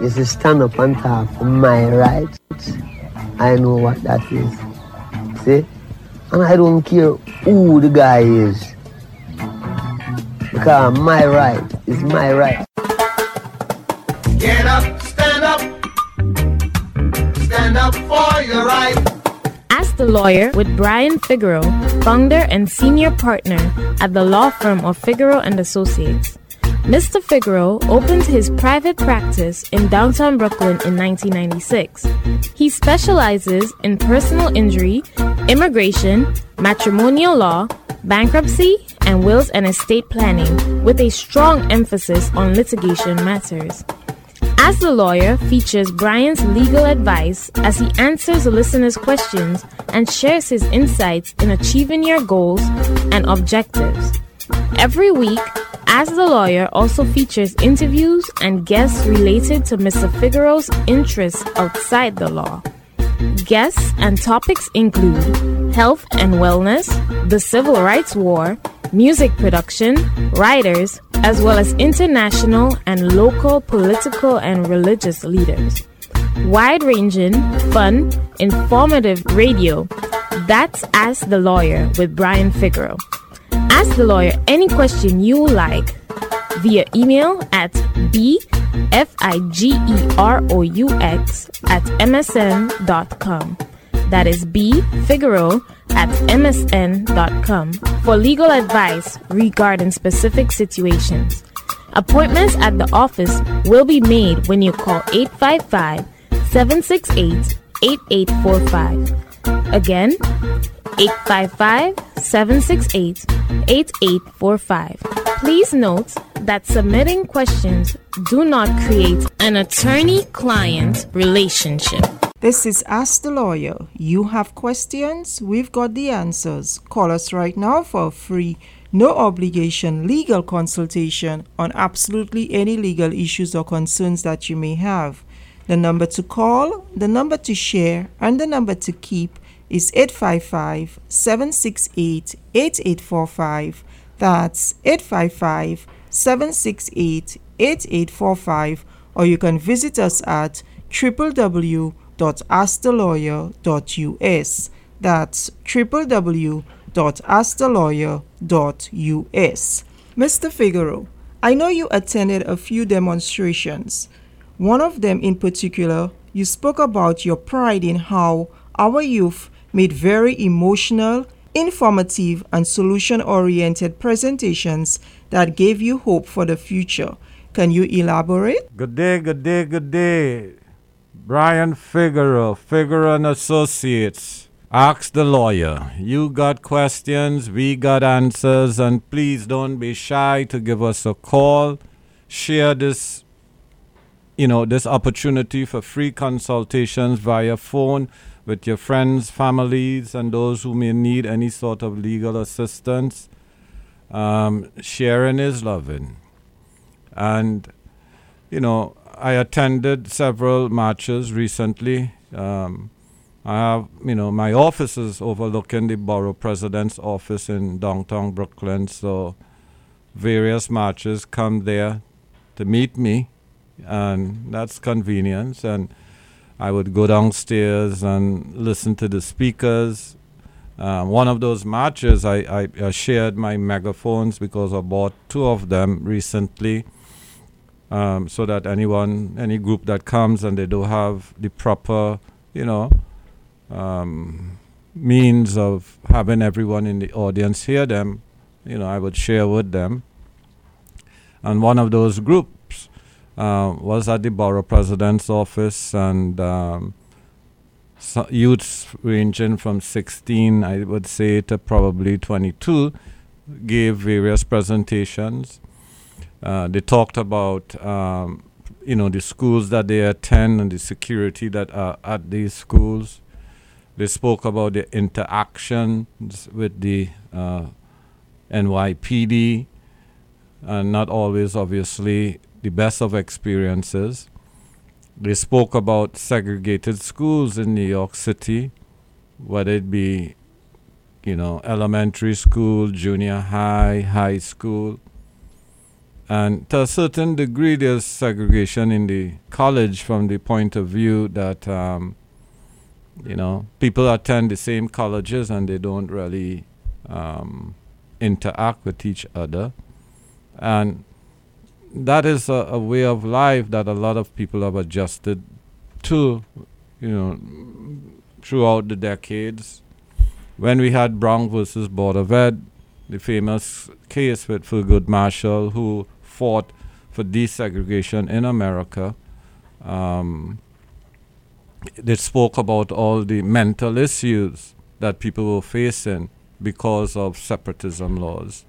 is to stand up and talk for my rights. I know what that is. See? And I don't care who the guy is. Because my right is my right. Get up, stand up. Stand up for your right. Ask the Lawyer with Brian Figeroux, founder and senior partner at the law firm of Figeroux and Associates. Mr. Figeroux opened his private practice in downtown Brooklyn in 1996. He specializes in personal injury, immigration, matrimonial law, bankruptcy, and wills and estate planning, with a strong emphasis on litigation matters. Ask the Lawyer features Brian's legal advice as he answers listeners' questions and shares his insights in achieving your goals and objectives. Every week, Ask the Lawyer also features interviews and guests related to Mr. Figeroux's interests outside the law. Guests and topics include health and wellness, the civil rights war, music production, writers, as well as international and local political and religious leaders. Wide ranging, fun, informative radio. That's Ask the Lawyer with Brian Figeroux. Ask the lawyer any question you like via email at bfigeroux at msn.com. That is B at msn.com for legal advice regarding specific situations. Appointments at the office will be made when you call 855 768 8845. Again, 855 768 8845. Please note that submitting questions do not create an attorney client relationship. This is Ask the Lawyer. You have questions? We've got the answers. Call us right now for a free, no obligation legal consultation on absolutely any legal issues or concerns that you may have. The number to call, the number to share, and the number to keep is 855 768 8845. That's 855 768 8845. Or you can visit us at www.askthelawyer.us. That's www.askthelawyer.us. Mr. Figeroux, I know you attended a few demonstrations. One of them in particular, you spoke about your pride in how our youth made very emotional, informative, and solution oriented presentations that gave you hope for the future. Can you elaborate? Good day, good day, good day. Brian Figeroux, Figeroux and Associates. Ask the lawyer. You got questions, we got answers, and please don't be shy to give us a call. Share this, you know, this opportunity for free consultations via phone with your friends, families, and those who may need any sort of legal assistance. Um, sharing is loving. And, you know, I attended several marches recently. Um, I have, you know, my office is overlooking the borough president's office in downtown Brooklyn, so various marches come there to meet me, and that's convenience. And I would go downstairs and listen to the speakers. Uh, one of those marches, I, I, I, shared my megaphones because I bought two of them recently, um, so that anyone, any group that comes and they don't have the proper, you know, um, means of having everyone in the audience hear them, you know, I would share with them. And one of those groups was at the borough president's office and um, so youths ranging from 16, I would say, to probably 22 gave various presentations. Uh, they talked about, um, you know, the schools that they attend and the security that are at these schools. They spoke about the interactions with the uh, NYPD, and not always, obviously, the best of experiences. They spoke about segregated schools in New York City, whether it be, you know, elementary school, junior high, high school. And to a certain degree, there's segregation in the college from the point of view that, um, you know, people attend the same colleges and they don't really um, interact with each other. And that is a, a way of life that a lot of people have adjusted to, you know, throughout the decades. When we had Brown versus Board of Ed, the famous case with Thurgood Marshall, who fought for desegregation in America, um, they spoke about all the mental issues that people were facing because of separatism laws.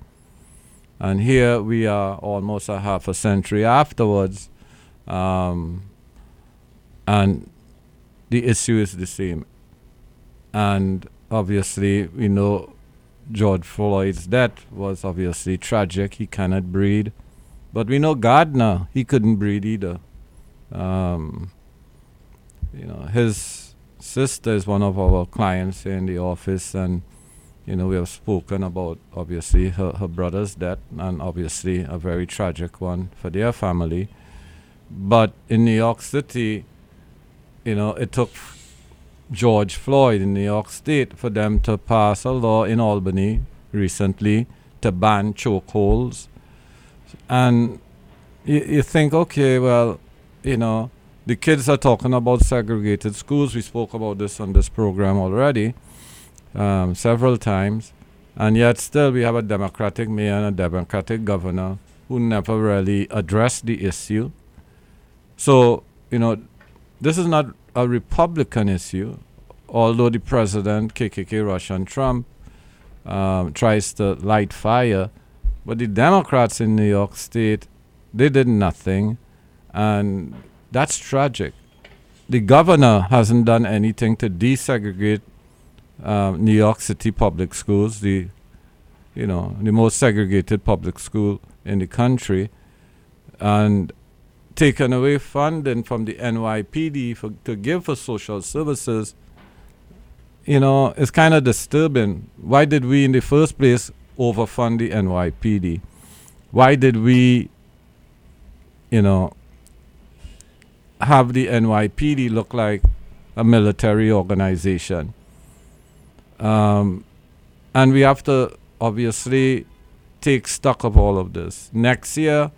And here we are almost a half a century afterwards, um, and the issue is the same. And obviously, we know George Floyd's death was obviously tragic. He cannot breathe. But we know Garner, he couldn't breathe either. Um, you know, his sister is one of our clients in the office, and you know, we have spoken about obviously her, her brother's death, and obviously a very tragic one for their family. But in New York City, you know, it took George Floyd in New York State for them to pass a law in Albany recently to ban chokeholds. And you, you think, okay, well, you know, the kids are talking about segregated schools. We spoke about this on this program already um, several times. And yet, still, we have a Democratic mayor and a Democratic governor who never really addressed the issue. So, you know, this is not a Republican issue, although the president, KKK Russian Trump, um, tries to light fire. But the Democrats in New York State, they did nothing. And that's tragic. The governor hasn't done anything to desegregate um, New York City public schools, the you know the most segregated public school in the country, and taken away funding from the NYPD for, to give for social services, you know, it's kind of disturbing. Why did we, in the first place, overfund the NYPD? Why did we, you know, have the NYPD look like a military organization? Um, and we have to obviously take stock of all of this. Next year,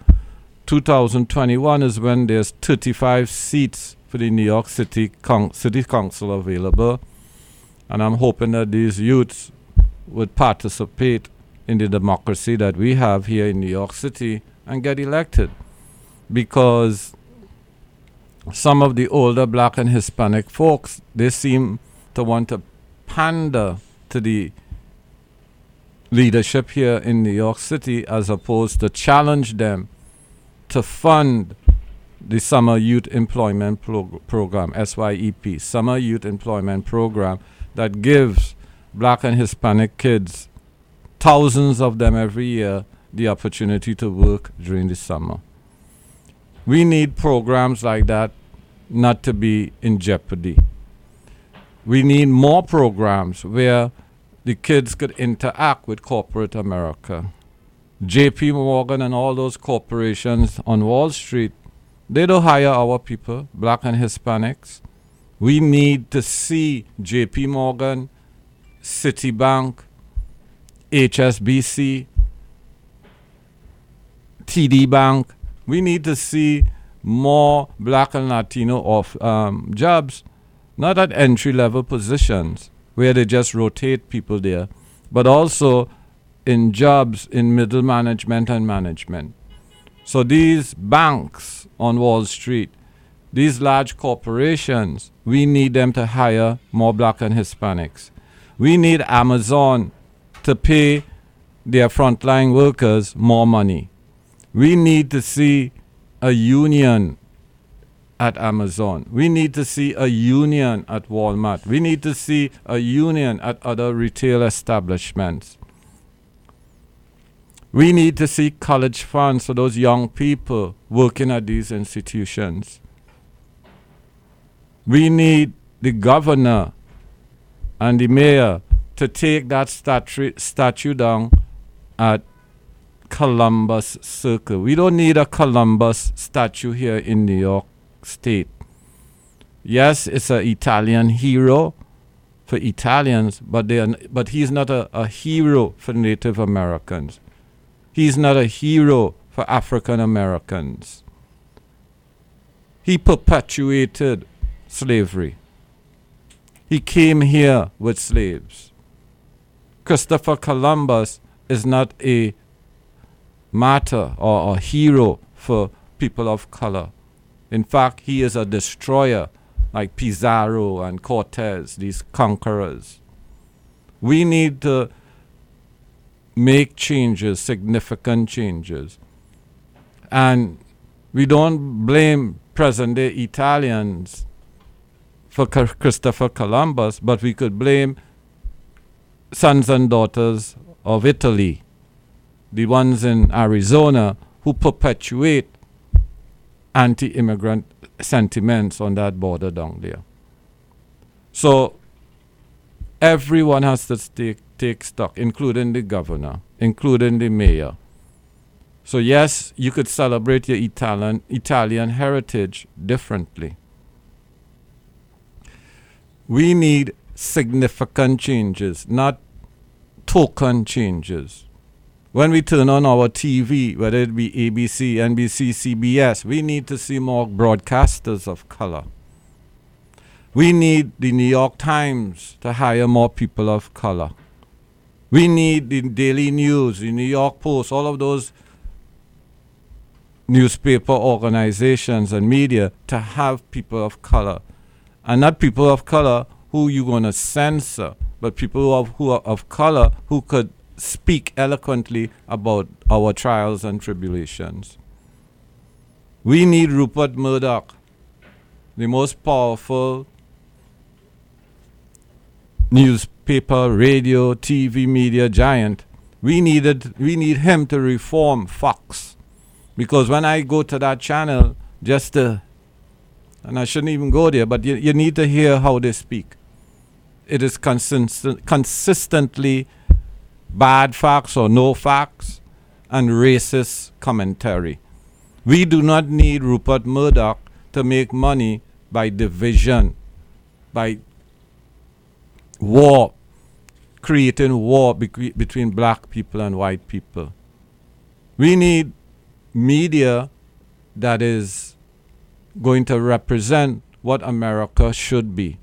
2021 is when there's 35 seats for the New York City Con- City Council available, and I'm hoping that these youths would participate in the democracy that we have here in New York City and get elected, because some of the older black and Hispanic folks they seem to want to pander to the leadership here in New York City as opposed to challenge them to fund the Summer Youth Employment Pro- Program, SYEP, Summer Youth Employment Program, that gives black and Hispanic kids, thousands of them every year, the opportunity to work during the summer. We need programs like that not to be in jeopardy. We need more programs where the kids could interact with corporate America. JP Morgan and all those corporations on Wall Street, they don't hire our people, black and Hispanics. We need to see JP Morgan, Citibank, HSBC, TD Bank. We need to see more black and Latino of um, jobs, not at entry level positions where they just rotate people there, but also in jobs in middle management and management. So these banks on Wall Street, these large corporations, we need them to hire more black and Hispanics. We need Amazon to pay their frontline workers more money. We need to see a union at Amazon. We need to see a union at Walmart. We need to see a union at other retail establishments. We need to see college funds for those young people working at these institutions. We need the governor and the mayor to take that statue, statue down at Columbus Circle. We don't need a Columbus statue here in New York State. Yes, it's an Italian hero for Italians, but they are, but he's not a, a hero for Native Americans. He's not a hero for African Americans. He perpetuated slavery. He came here with slaves. Christopher Columbus is not a martyr or a hero for people of color. In fact, he is a destroyer like Pizarro and Cortez, these conquerors. We need to make changes, significant changes. And we don't blame present day Italians for Christopher Columbus, but we could blame sons and daughters of Italy, the ones in Arizona who perpetuate anti immigrant sentiments on that border down there. So everyone has to take, take stock, including the governor, including the mayor. So yes, you could celebrate your Italian Italian heritage differently. We need significant changes, not token changes. When we turn on our TV, whether it be ABC, NBC, CBS, we need to see more broadcasters of color. We need the New York Times to hire more people of color. We need the Daily News, the New York Post, all of those newspaper organizations and media to have people of color. And not people of color who you're going to censor, but people of, who are of color who could speak eloquently about our trials and tribulations. We need Rupert Murdoch, the most powerful newspaper, radio, TV media giant. We needed we need him to reform Fox. Because when I go to that channel just to and I shouldn't even go there, but you, you need to hear how they speak. It is consistent, consistently bad facts or no facts, and racist commentary. We do not need Rupert Murdoch to make money by division, by war, creating war be- between black people and white people. We need media that is going to represent what America should be,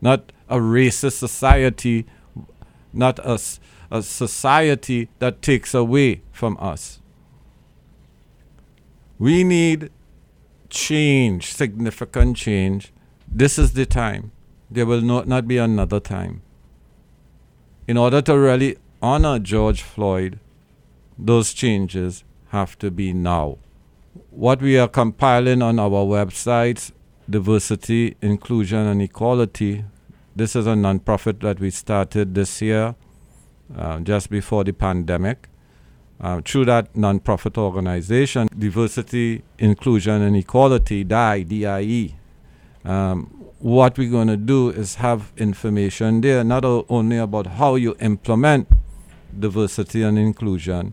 not a racist society, not a a society that takes away from us. We need change, significant change. This is the time. There will not, not be another time. In order to really honor George Floyd, those changes have to be now. What we are compiling on our websites, diversity, inclusion, and equality, this is a nonprofit that we started this year uh, just before the pandemic. Uh, through that nonprofit organization, Diversity, Inclusion, and Equality, DIE, DIE, um, what we're going to do is have information there, not only about how you implement diversity and inclusion,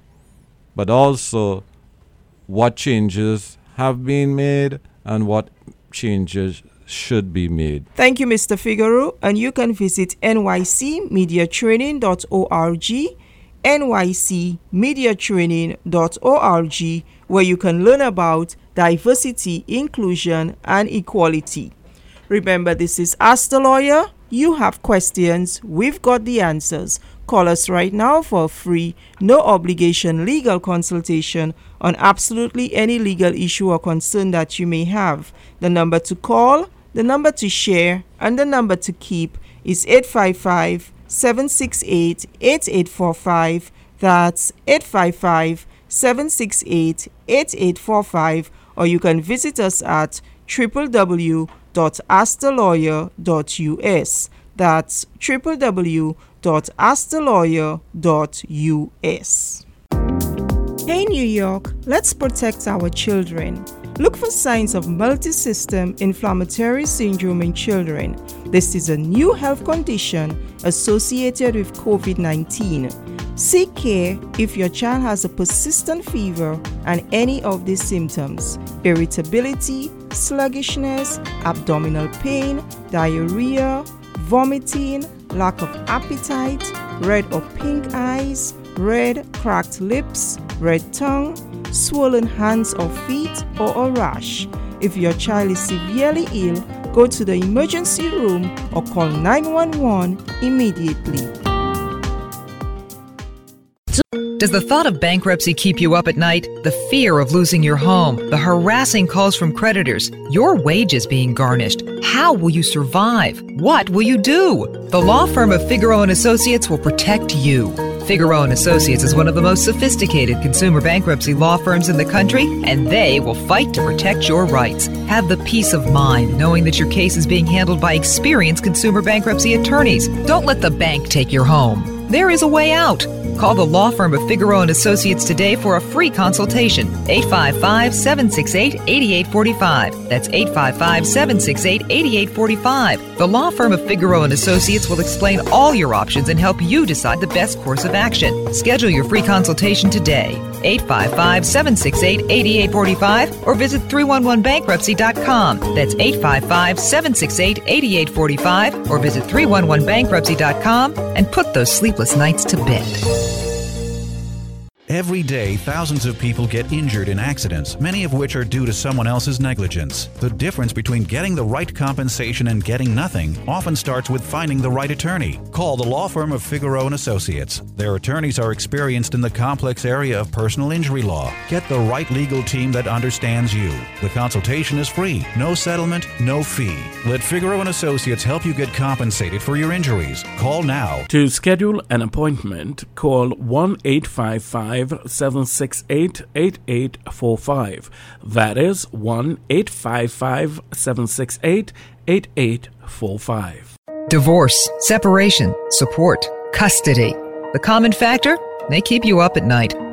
but also what changes have been made and what changes should be made. Thank you, Mr. Figeroux. And you can visit nycmediatraining.org, nycmediatraining.org, where you can learn about diversity, inclusion, and equality. Remember, this is Ask the Lawyer. You have questions, we've got the answers. Call us right now for a free, no obligation legal consultation on absolutely any legal issue or concern that you may have. The number to call the number to share and the number to keep is 855 768 8845. That's 855 768 8845. Or you can visit us at www.askthelawyer.us. That's www.askthelawyer.us. Hey, New York, let's protect our children. Look for signs of multisystem inflammatory syndrome in children. This is a new health condition associated with COVID 19. Seek care if your child has a persistent fever and any of these symptoms irritability, sluggishness, abdominal pain, diarrhea, vomiting, lack of appetite, red or pink eyes, red, cracked lips, red tongue, swollen hands or feet, or a rash. If your child is severely ill, go to the emergency room or call 911 immediately. Does the thought of bankruptcy keep you up at night? The fear of losing your home, the harassing calls from creditors, your wages being garnished. How will you survive? What will you do? The law firm of Figeroux and Associates will protect you. Figeroux and Associates is one of the most sophisticated consumer bankruptcy law firms in the country, and they will fight to protect your rights. Have the peace of mind knowing that your case is being handled by experienced consumer bankruptcy attorneys. Don't let the bank take your home. There is a way out. Call the law firm of Figeroux and Associates today for a free consultation. 855-768-8845. That's 855-768-8845. The law firm of Figeroux and Associates will explain all your options and help you decide the best course of action. Schedule your free consultation today. 855-768-8845 or visit 311bankruptcy.com. That's 855-768-8845 or visit 311bankruptcy.com and put those sleepless nights to bed. Every day, thousands of people get injured in accidents, many of which are due to someone else's negligence. The difference between getting the right compensation and getting nothing often starts with finding the right attorney. Call the law firm of Figeroux and Associates. Their attorneys are experienced in the complex area of personal injury law. Get the right legal team that understands you. The consultation is free, no settlement, no fee. Let Figeroux and Associates help you get compensated for your injuries. Call now. To schedule an appointment, call 1 855 768 8845. That is 1 855 768 8845. Divorce, separation, support, custody. The common factor? They keep you up at night.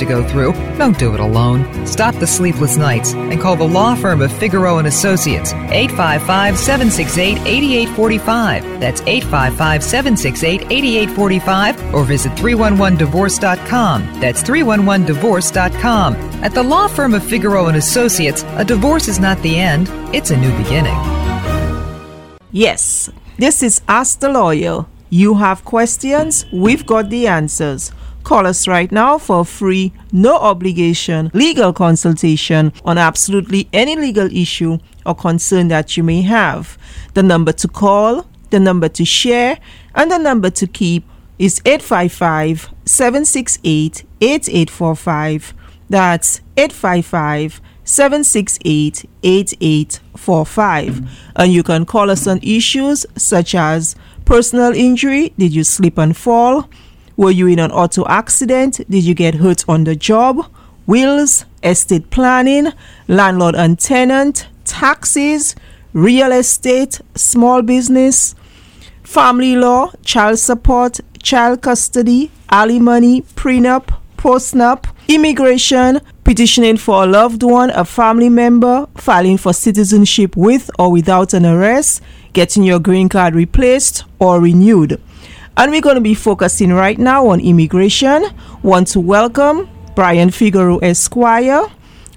to go through. Don't do it alone. Stop the sleepless nights and call the law firm of Figeroux and Associates 855-768-8845. That's 855-768-8845 or visit 311divorce.com. That's 311divorce.com. At the law firm of Figeroux and Associates, a divorce is not the end, it's a new beginning. Yes, this is Ask the Lawyer. You have questions, we've got the answers. Call us right now for a free, no obligation legal consultation on absolutely any legal issue or concern that you may have. The number to call, the number to share, and the number to keep is 855 768 8845. That's 855 768 8845. And you can call us on issues such as personal injury did you slip and fall? Were you in an auto accident? Did you get hurt on the job? Wills, estate planning, landlord and tenant, taxes, real estate, small business, family law, child support, child custody, alimony, prenup, postnup, immigration, petitioning for a loved one, a family member, filing for citizenship with or without an arrest, getting your green card replaced or renewed. And we're going to be focusing right now on immigration. Want to welcome Brian Figeroux Esquire,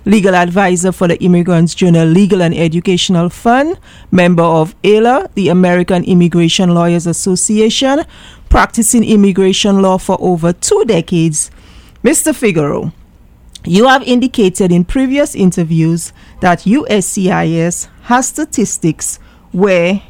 legal advisor for the Immigrants Journal Legal and Educational Fund, member of AILA, the American Immigration Lawyers Association, practicing immigration law for over two decades. Mr. Figeroux, you have indicated in previous interviews that USCIS has statistics where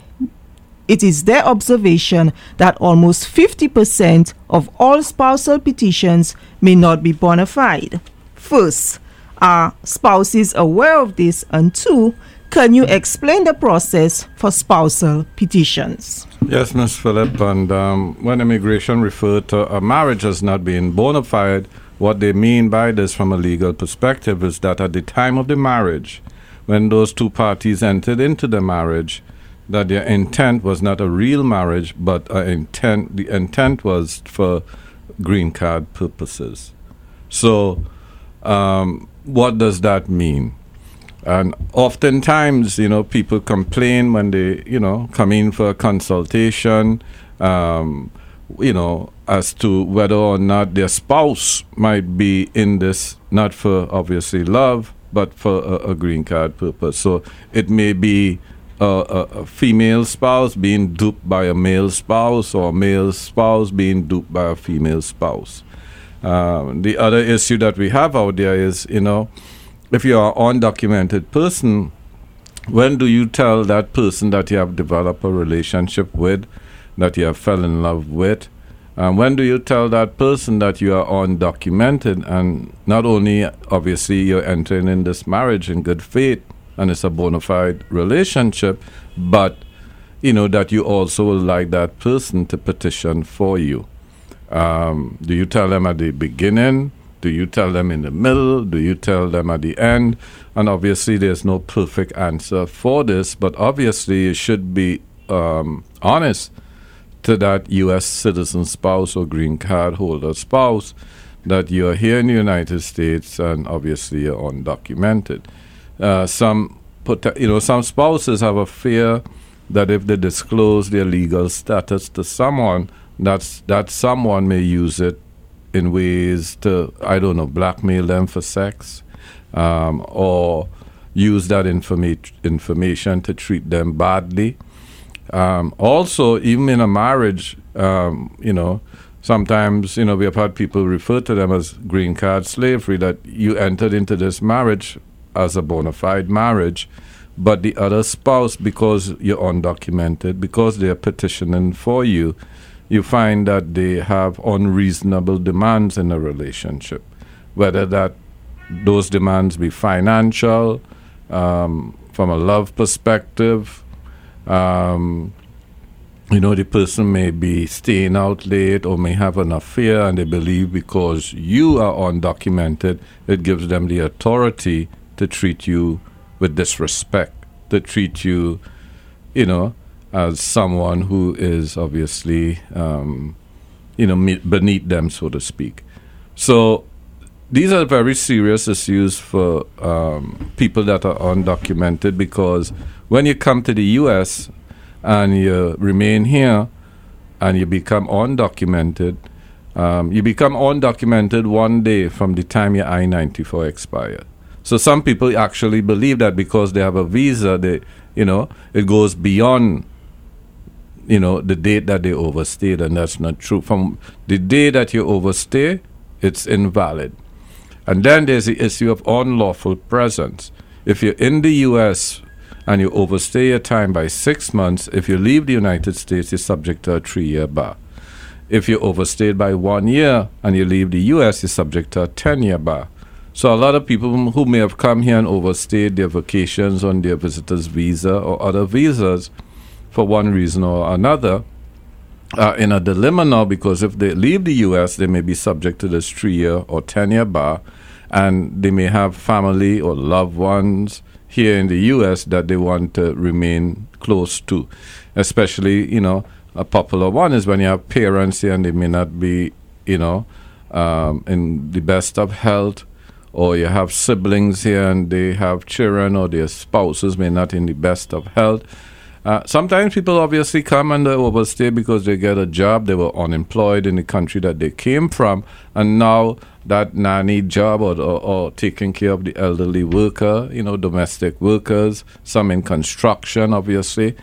it is their observation that almost 50% of all spousal petitions may not be bona fide. First, are spouses aware of this? And two, Can you explain the process for spousal petitions? Yes, Ms. Phillip. And um, when immigration refer to a marriage as not being bona fide, what they mean by this from a legal perspective is that at the time of the marriage, when those two parties entered into the marriage, that their intent was not a real marriage, but intent. The intent was for green card purposes. So, um, what does that mean? And oftentimes, you know, people complain when they, you know, come in for a consultation, um, you know, as to whether or not their spouse might be in this, not for obviously love, but for a, a green card purpose. So it may be a, a, female spouse being duped by a male spouse, or a male spouse being duped by a female spouse. Um, the other issue that we have out there is, you know, if you are an undocumented person, when do you tell that person that you have developed a relationship with, that you have fell in love with? And when do you tell that person that you are undocumented and not only obviously you're entering in this marriage in good faith and it's a bona fide relationship, but you know that you also would like that person to petition for you? Um, do you tell them at the beginning? Do you tell them in the middle? Do you tell them at the end? And obviously, there's no perfect answer for this, but obviously, you should be um, honest to that U.S. citizen spouse or green card holder spouse that you're here in the United States and obviously you're undocumented. Uh, some, you know, some spouses have a fear that if they disclose their legal status to someone, that's that someone may use it in ways to I don't know blackmail them for sex, um, or use that informa- information to treat them badly. Um, also, even in a marriage, um, you know, sometimes you know we have had people refer to them as green card slavery. That you entered into this marriage as a bona fide marriage, but the other spouse, because you're undocumented, because they're petitioning for you, you find that they have unreasonable demands in a relationship, whether that those demands be financial, um, from a love perspective. Um, you know, the person may be staying out late or may have an affair, and they believe because you are undocumented, it gives them the authority to treat you with disrespect, to treat you, you know, as someone who is obviously, um, you know, beneath them, so to speak. So these are very serious issues for um, people that are undocumented because when you come to the U.S. and you remain here and you become undocumented, um, you become undocumented one day from the time your I 94 expired. So some people actually believe that because they have a visa, they, you know, it goes beyond you know, the date that they overstayed, and that's not true. From the day that you overstay, it's invalid. And then there's the issue of unlawful presence. If you're in the U.S. and you overstay your time by six months, if you leave the United States, you're subject to a three year bar. If you overstayed by one year and you leave the U.S., you're subject to a 10 year bar. So a lot of people who may have come here and overstayed their vacations on their visitor's visa or other visas for one reason or another are in a dilemma now because if they leave the U.S., they may be subject to this three year or 10 year bar, and they may have family or loved ones here in the U.S. that they want to remain close to. Especially, you know, a popular one is when you have parents here and they may not be, you know, um, in the best of health, or you have siblings here and they have children, or their spouses may not in the best of health uh, sometimes people obviously come and they overstay because they get a job, they were unemployed in the country that they came from, and now that nanny job or, or, or, taking care of the elderly worker, you know, domestic workers, some in construction, obviously,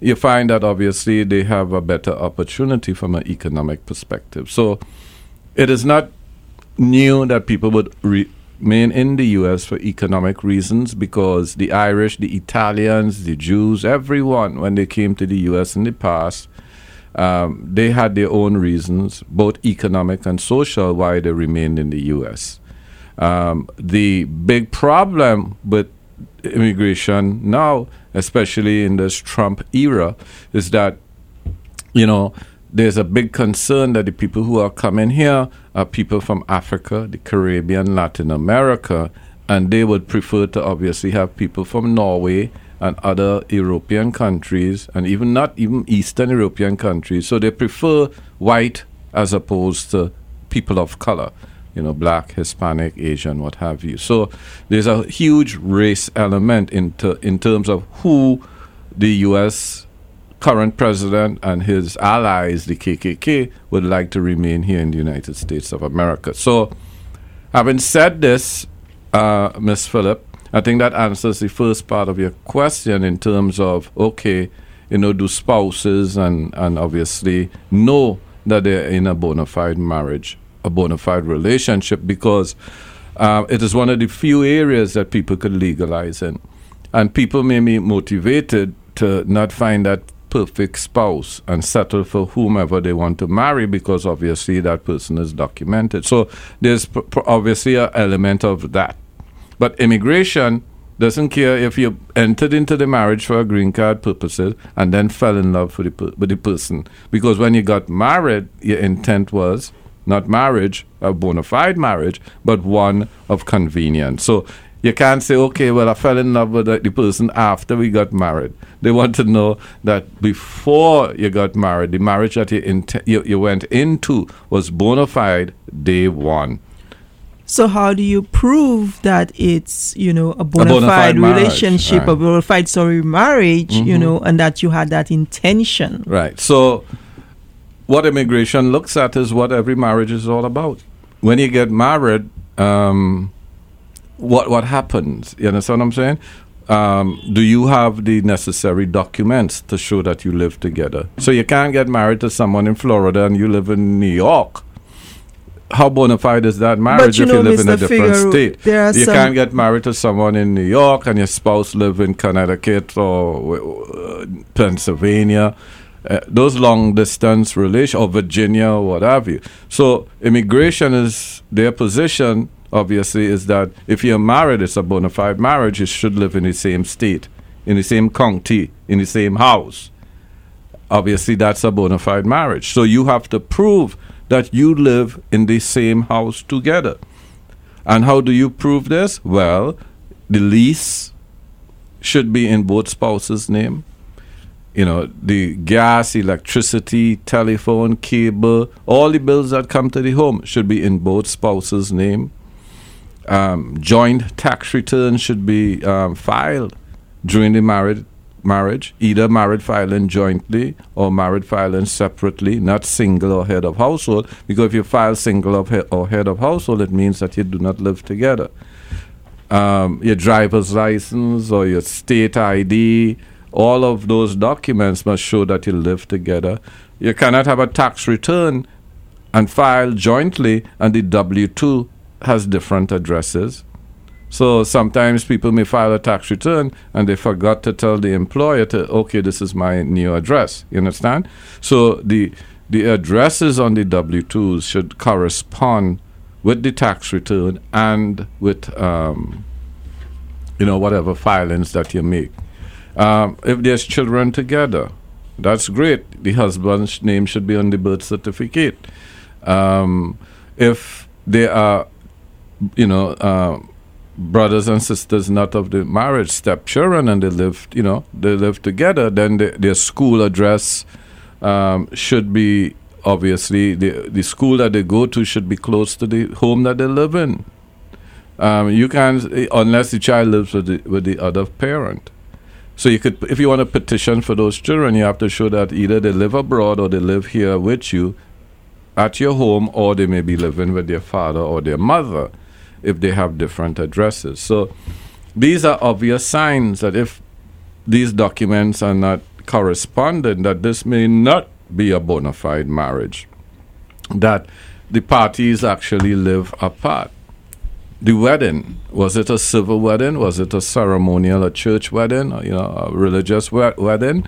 you find that obviously they have a better opportunity from an economic perspective. So it is not new that people would re- remain in the U.S. for economic reasons because the Irish, the Italians, the Jews, everyone, when they came to the U.S. in the past, um, they had their own reasons, both economic and social, why they remained in the U.S. Um, the big problem with immigration now, especially in this Trump era, is that, you know, there's a big concern that the people who are coming here are people from Africa, the Caribbean, Latin America, and they would prefer to obviously have people from Norway and other European countries, and even not even Eastern European countries. So they prefer white as opposed to people of color, you know, black, Hispanic, Asian, what have you. So there's a huge race element in, ter- in terms of who the U.S. current president and his allies, the KKK, would like to remain here in the United States of America. So, having said this, uh, Ms. Phillip, I think that answers the first part of your question in terms of okay, you know, do spouses and, and obviously know that they're in a bona fide marriage, a bona fide relationship, because uh, it is one of the few areas that people could legalize in. And people may be motivated to not find that perfect spouse and settle for whomever they want to marry because obviously that person is documented. So there's p- p- obviously an element of that. But immigration doesn't care if you entered into the marriage for a green card purposes and then fell in love the, per- with the person. Because when you got married, your intent was not marriage, a bona fide marriage, but one of convenience. So you can't say, okay, well, I fell in love with the, person after we got married. They want to know that before you got married, the marriage that you, int- you, you went into was bona fide day one. So how do you prove that it's you know a bona, bona fide, fide relationship, a bona fide sorry marriage, you Mhm. know, and that you had that intention? Right. So, what immigration looks at is what every marriage is all about. When you get married, um, what what happens? You understand what I'm saying? Um, do you have the necessary documents to show that you live together? So you can't get married to someone in Florida and you live in New York. How bona fide is that marriage you if know, you live in a different Figeroux, state? you can't get married to someone in New York and your spouse live in Connecticut or uh, Pennsylvania. Uh, those long distance relation or Virginia or what have you. So immigration is their position. Obviously, is that if you're married, it's a bona fide marriage. You should live in the same state, in the same county, in the same house. Obviously, that's a bona fide marriage. So you have to prove that you live in the same house together. And how do you prove this? Well, the lease should be in both spouses' name. You know, the gas, electricity, telephone, cable, all the bills that come to the home should be in both spouses' name. Um, joint tax returns should be um, filed during the married marriage, either married filing jointly or married filing separately, not single or head of household. Because if you file single or head of household, it means that you do not live together. Um, your driver's license or your state ID, all of those documents must show that you live together. You cannot have a tax return and file jointly, and the W 2 has different addresses. So sometimes people may file a tax return and they forgot to tell the employer to okay, this is my new address. You understand? So the the addresses on the W twos should correspond with the tax return and with um, you know whatever filings that you make. Um, if there's children together, that's great. The husband's name should be on the birth certificate. Um, if they are, you know, uh, brothers and sisters not of the marriage, stepchildren, and they live, you know, they live together, then the, their school address um, should be obviously the the school that they go to should be close to the home that they live in. Um, you can't unless the child lives with the with the other parent. So you could, if you want to petition for those children, you have to show that either they live abroad or they live here with you at your home, or they may be living with their father or their mother if they have different addresses. So these are obvious signs that if these documents are not correspondent, that this may not be a bona fide marriage, that the parties actually live apart. The wedding was it a civil wedding? Was it a ceremonial, a church wedding, you know, a religious we- wedding?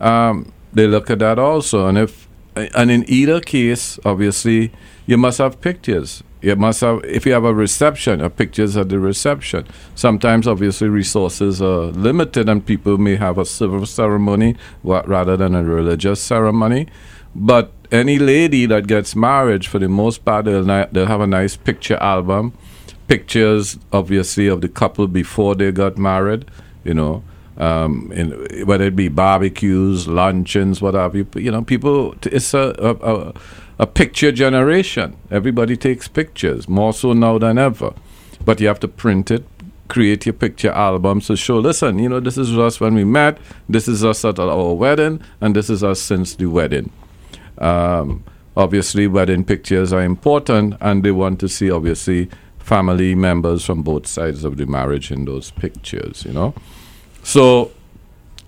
Um, they look at that also, and if and in either case, obviously, you must have pictures. You must have, if you have a reception, a pictures at the reception. Sometimes, obviously, resources are limited, and people may have a civil ceremony rather than a religious ceremony. But any lady that gets married, for the most part, they'll, ni- they'll have a nice picture album, pictures, obviously, of the couple before they got married. You know, um, in, whether it be barbecues, luncheons, what have you. You know, people. It's a, a, a a picture generation. Everybody takes pictures more so now than ever. But you have to print it, create your picture albums to show. Listen, you know, this is us when we met. This is us at our wedding, and this is us since the wedding. Um, obviously, wedding pictures are important, and they want to see obviously family members from both sides of the marriage in those pictures. You know, so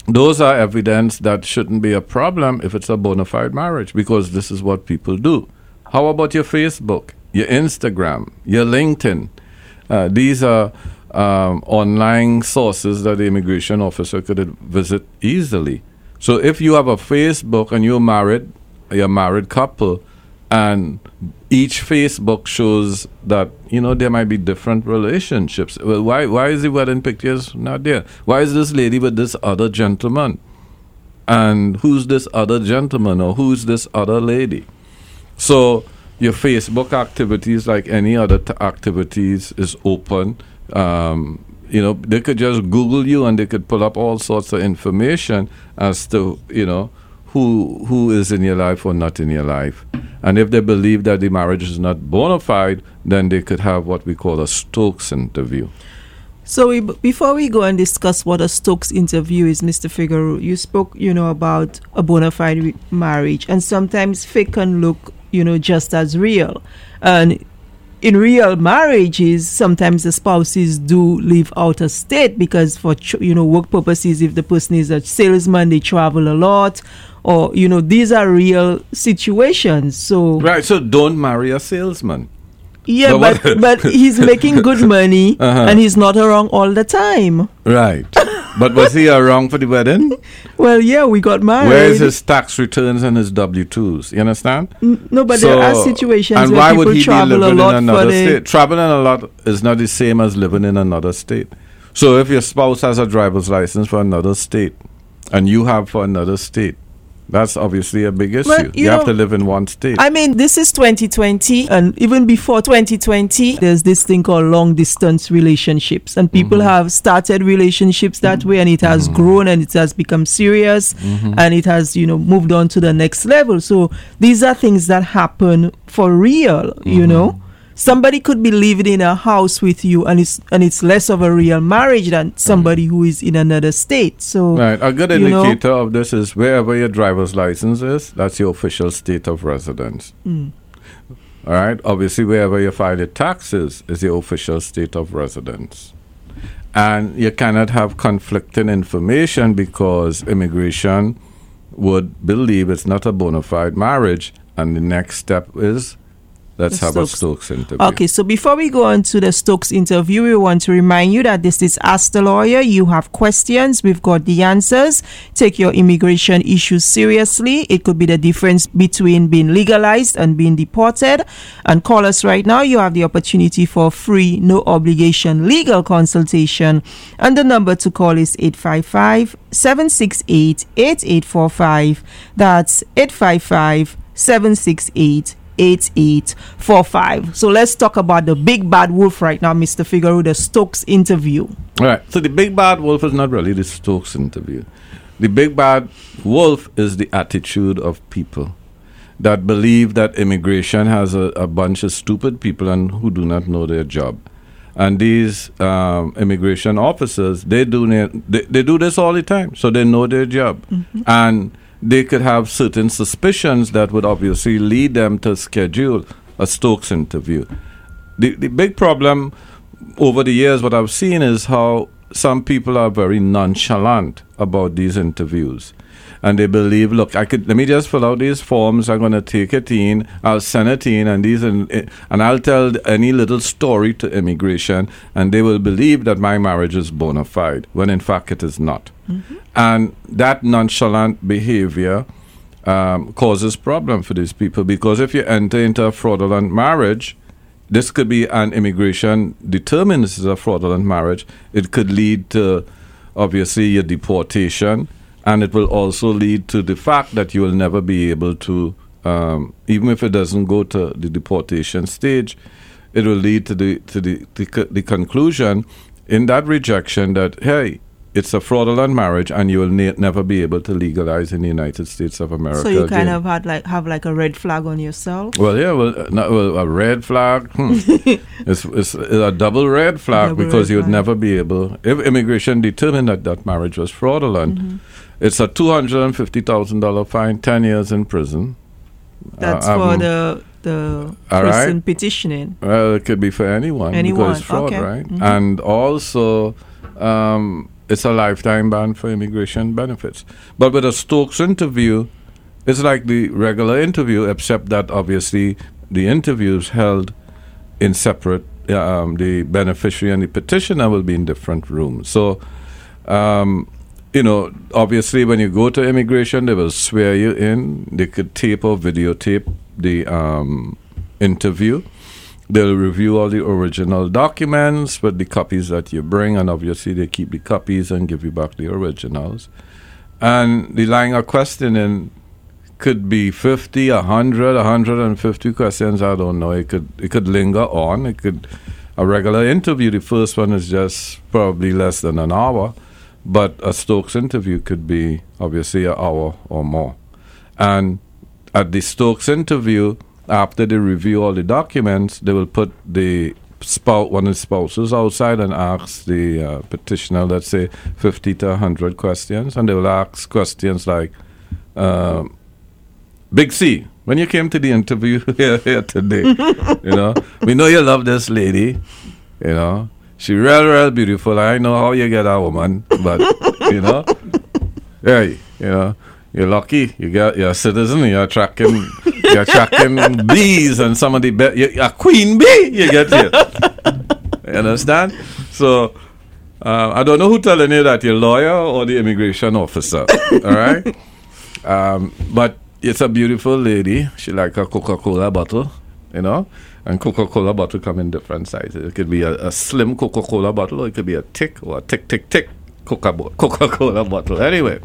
those are evidence that shouldn't be a problem if it's a bona fide marriage because this is what people do. How about your Facebook, your Instagram, your LinkedIn? Uh, these are um, online sources that the immigration officer could visit easily. So if you have a Facebook and you're married, you're a married couple, and each Facebook shows that you know there might be different relationships. Well, why why is the wedding pictures not there? Why is this lady with this other gentleman? And who's this other gentleman or who's this other lady? So your Facebook activities, like any other t- activities, is open. Um, you know, they could just Google you and they could pull up all sorts of information as to you know who who is in your life or not in your life. And if they believe that the marriage is not bona fide, then they could have what we call a Stokes interview. So we, before we go and discuss what a Stokes interview is, Mr. Figeroux, you spoke, you know, about a bona fide re- marriage, and sometimes fake can look, you know, just as real. And in real marriages, sometimes the spouses do live out of state because, for you know, work purposes, if the person is a salesman, they travel a lot, or you know, these are real situations. So Right. So don't marry a salesman. yeah, But but but he's making good money Uh-huh. and he's not around all the time. Right. but was he around for the wedding? Well, yeah, we got married. Where's his tax returns and his W twos? You understand? N- no, but there are situations and where why people would he travel be a living lot in another state? Traveling a lot is not the same as living in another state. So if your spouse has a driver's license for another state and you have for another state, that's obviously a big issue. Well, you you have to live in one state. I mean, this is 2020, and even before 2020, there's this thing called long distance relationships, and people Mm-hmm. have started relationships that way, and it has grown and it has become serious, Mm-hmm. and it has, you know, moved on to the next level. So these are things that happen for real, Mm-hmm. you know. Somebody could be living in a house with you, and it's and it's less of a real marriage than somebody who is in another state. So Right. A good you know- indicator of this is wherever your driver's license is, that's your official state of residence. Mm. All right. Obviously, wherever you file your taxes is your official state of residence. And you cannot have conflicting information because immigration would believe it's not a bona fide marriage. And the next step is let's The a Stokes. Stokes interview. Okay, so before we go on to the Stokes interview, we want to remind you that this is Ask the Lawyer. You have questions, we've got the answers. Take your immigration issues seriously. It could be the difference between being legalized and being deported. And call us right now. You have the opportunity for free, no obligation legal consultation. And the number to call is 855 768 8845. That's 855 768 8845. So let's talk about the big bad wolf right now, Mr. Figeroux, the Stokes interview. All right. So the big bad wolf is not really the Stokes interview. The big bad wolf is the attitude of people that believe that immigration has a, a bunch of stupid people and who do not know their job. And these um, immigration officers, they do they, they do this all the time, so they know their job, and they could have certain suspicions that would obviously lead them to schedule a Stokes interview. The the big problem over the years, what I've seen is how some people are very nonchalant about these interviews. And they believe, look, I could let me just fill out these forms. I'm going to take it in. I'll send it in, and these and and I'll tell any little story to immigration, and they will believe that my marriage is bona fide when in fact it is not. And that nonchalant behavior um, causes problem for these people because if you enter into a fraudulent marriage, this could be an immigration is a fraudulent marriage. It could lead to obviously your deportation, and it will also lead to the fact that you will never be able to, um, even if it doesn't go to the deportation stage, it will lead to the to the the, the conclusion in that rejection that hey. It's a fraudulent marriage, and you will ne- never be able to legalize in the United States of America. So you kind again. of had like have like a red flag on yourself. Well, yeah, well, uh, no, well a red flag. Hmm. it's, it's a double red flag Double because red you would flag. never be able, if immigration determined that that marriage was fraudulent, Mm-hmm. It's a $250,000 fine, 10 years in prison. That's Uh, for um, the the all right. person petitioning. Well, it could be for anyone, Anyone, because fraud, okay. right? Mhm. And also, um, it's a lifetime ban for immigration benefits. But with a Stokes interview, it's like the regular interview, except that obviously the interview is held in separate. Um, the beneficiary and the petitioner will be in different rooms. So, um, you know, obviously, when you go to immigration, they will swear you in. They could tape or videotape the um, interview. They'll review all the original documents with the copies that you bring, and obviously, they keep the copies and give you back the originals. And the line of questioning could be 50, 100, 150 questions. I don't know. It could it could linger on. It could a regular interview. The first one is just probably less than an hour, but a Stokes interview could be obviously an hour or more. And at the Stokes interview, after they review all the documents, they will put the spouse, one of the spouses outside and ask the uh, petitioner, let's say, 50 to 100 questions. And they will ask questions like, um, Big C, when you came to the interview here, here today, you know, we know you love this lady, you know, she real, real beautiful. I know how you get a woman, but, you know, hey, you know, you're lucky. You got you're a citizen. You're tracking, you're tracking bees and some of the be- you're a queen bee. You get here. you understand? So uh, I don't know who telling you that you're lawyer or the immigration officer. all right, um, but it's a beautiful lady. She like a Coca Cola bottle, you know. And Coca Cola bottle come in different sizes. It could be a, a slim Coca Cola bottle, or it could be a thick or a tick tick tick Coca Cola bottle. Anyway,